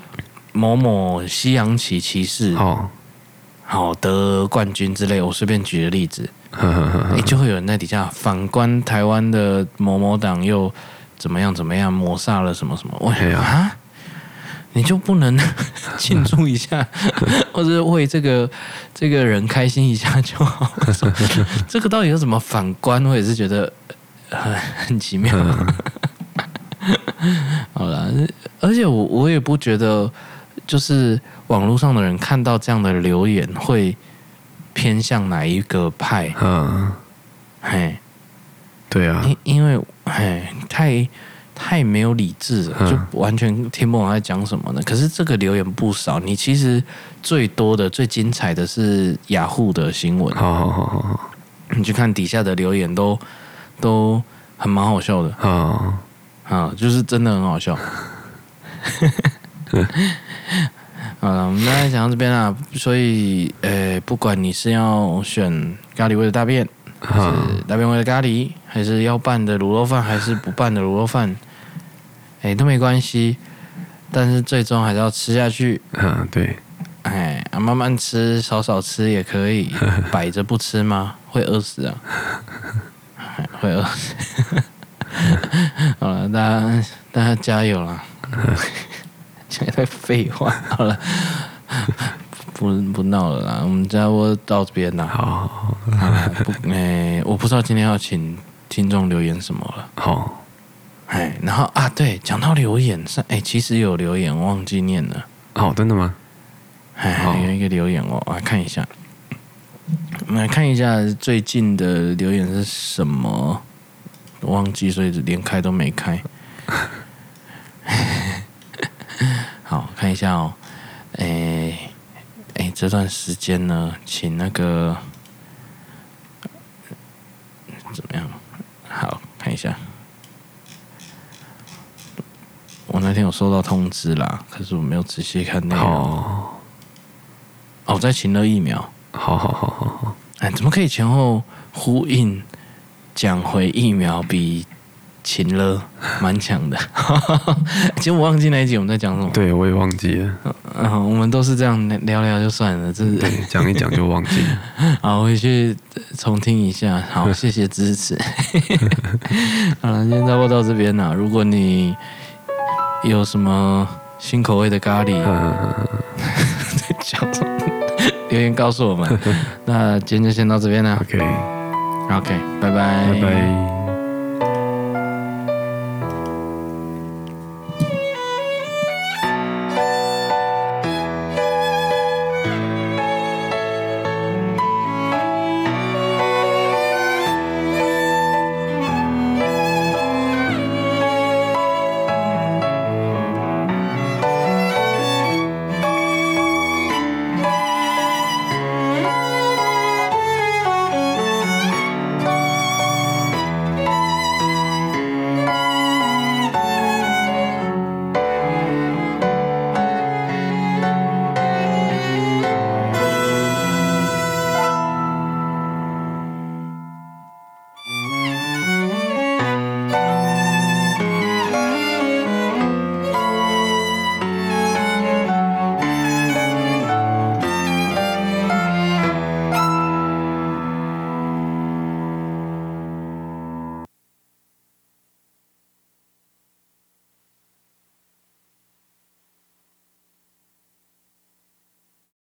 某某西洋棋骑士，好，好得冠军之类，我随便举个例子，你就会有人在底下反观台湾的某某党又怎么样怎么样抹杀了什么什么，我啊，你就不能 [LAUGHS] 庆祝一下，[LAUGHS] 或者为这个这个人开心一下就好？这个到底有什么反观？我也是觉得很很奇妙。[LAUGHS] 好了，而且我我也不觉得。就是网络上的人看到这样的留言，会偏向哪一个派？嗯，嘿，对啊，因因为嘿太太没有理智了，就完全听不懂他在讲什么呢。可是这个留言不少，你其实最多的、最精彩的是雅虎的新闻。好好好好好，你去看底下的留言都，都都很蛮好笑的。啊啊，就是真的很好笑。[LAUGHS] [LAUGHS] [LAUGHS] 好了，我们大概讲到这边啊。所以，呃、欸，不管你是要选咖喱味的大便，还是大便味的咖喱，还是要拌的卤肉饭，还是不拌的卤肉饭，哎、欸，都没关系。但是最终还是要吃下去。啊，对。哎，啊慢慢吃，少少吃也可以。[LAUGHS] 摆着不吃吗？会饿死啊！[LAUGHS] 会饿死。好了，大家大家加油啦！讲一堆废话，好了，[LAUGHS] 不不闹了啦，我们家我到这边啦。好，好，不，哎、欸，我不知道今天要请听众留言什么了。好，哎，然后啊，对，讲到留言上，哎，其实有留言我忘记念了。哦，真的吗？哎，有一个留言哦，我来看一下，我们来看一下最近的留言是什么，我忘记，所以连开都没开。[LAUGHS] 好，看一下哦，哎、欸、哎、欸，这段时间呢，请那个怎么样？好，看一下，我那天有收到通知啦，可是我没有仔细看那个。哦，我在请了疫苗。好好好好好，哎，怎么可以前后呼应？讲回疫苗比情了，蛮强的。[LAUGHS] 其实我忘记那一集我们在讲什么。对，我也忘记了。嗯，我们都是这样聊聊就算了，这是讲一讲就忘记了。[LAUGHS] 好，回去重听一下。好，[LAUGHS] 谢谢支持。好了，今天差不多到这边了。如果你有什么新口味的咖喱，在讲什么？留言告诉我们。那今天就先到这边了。OK，OK，拜拜，拜拜。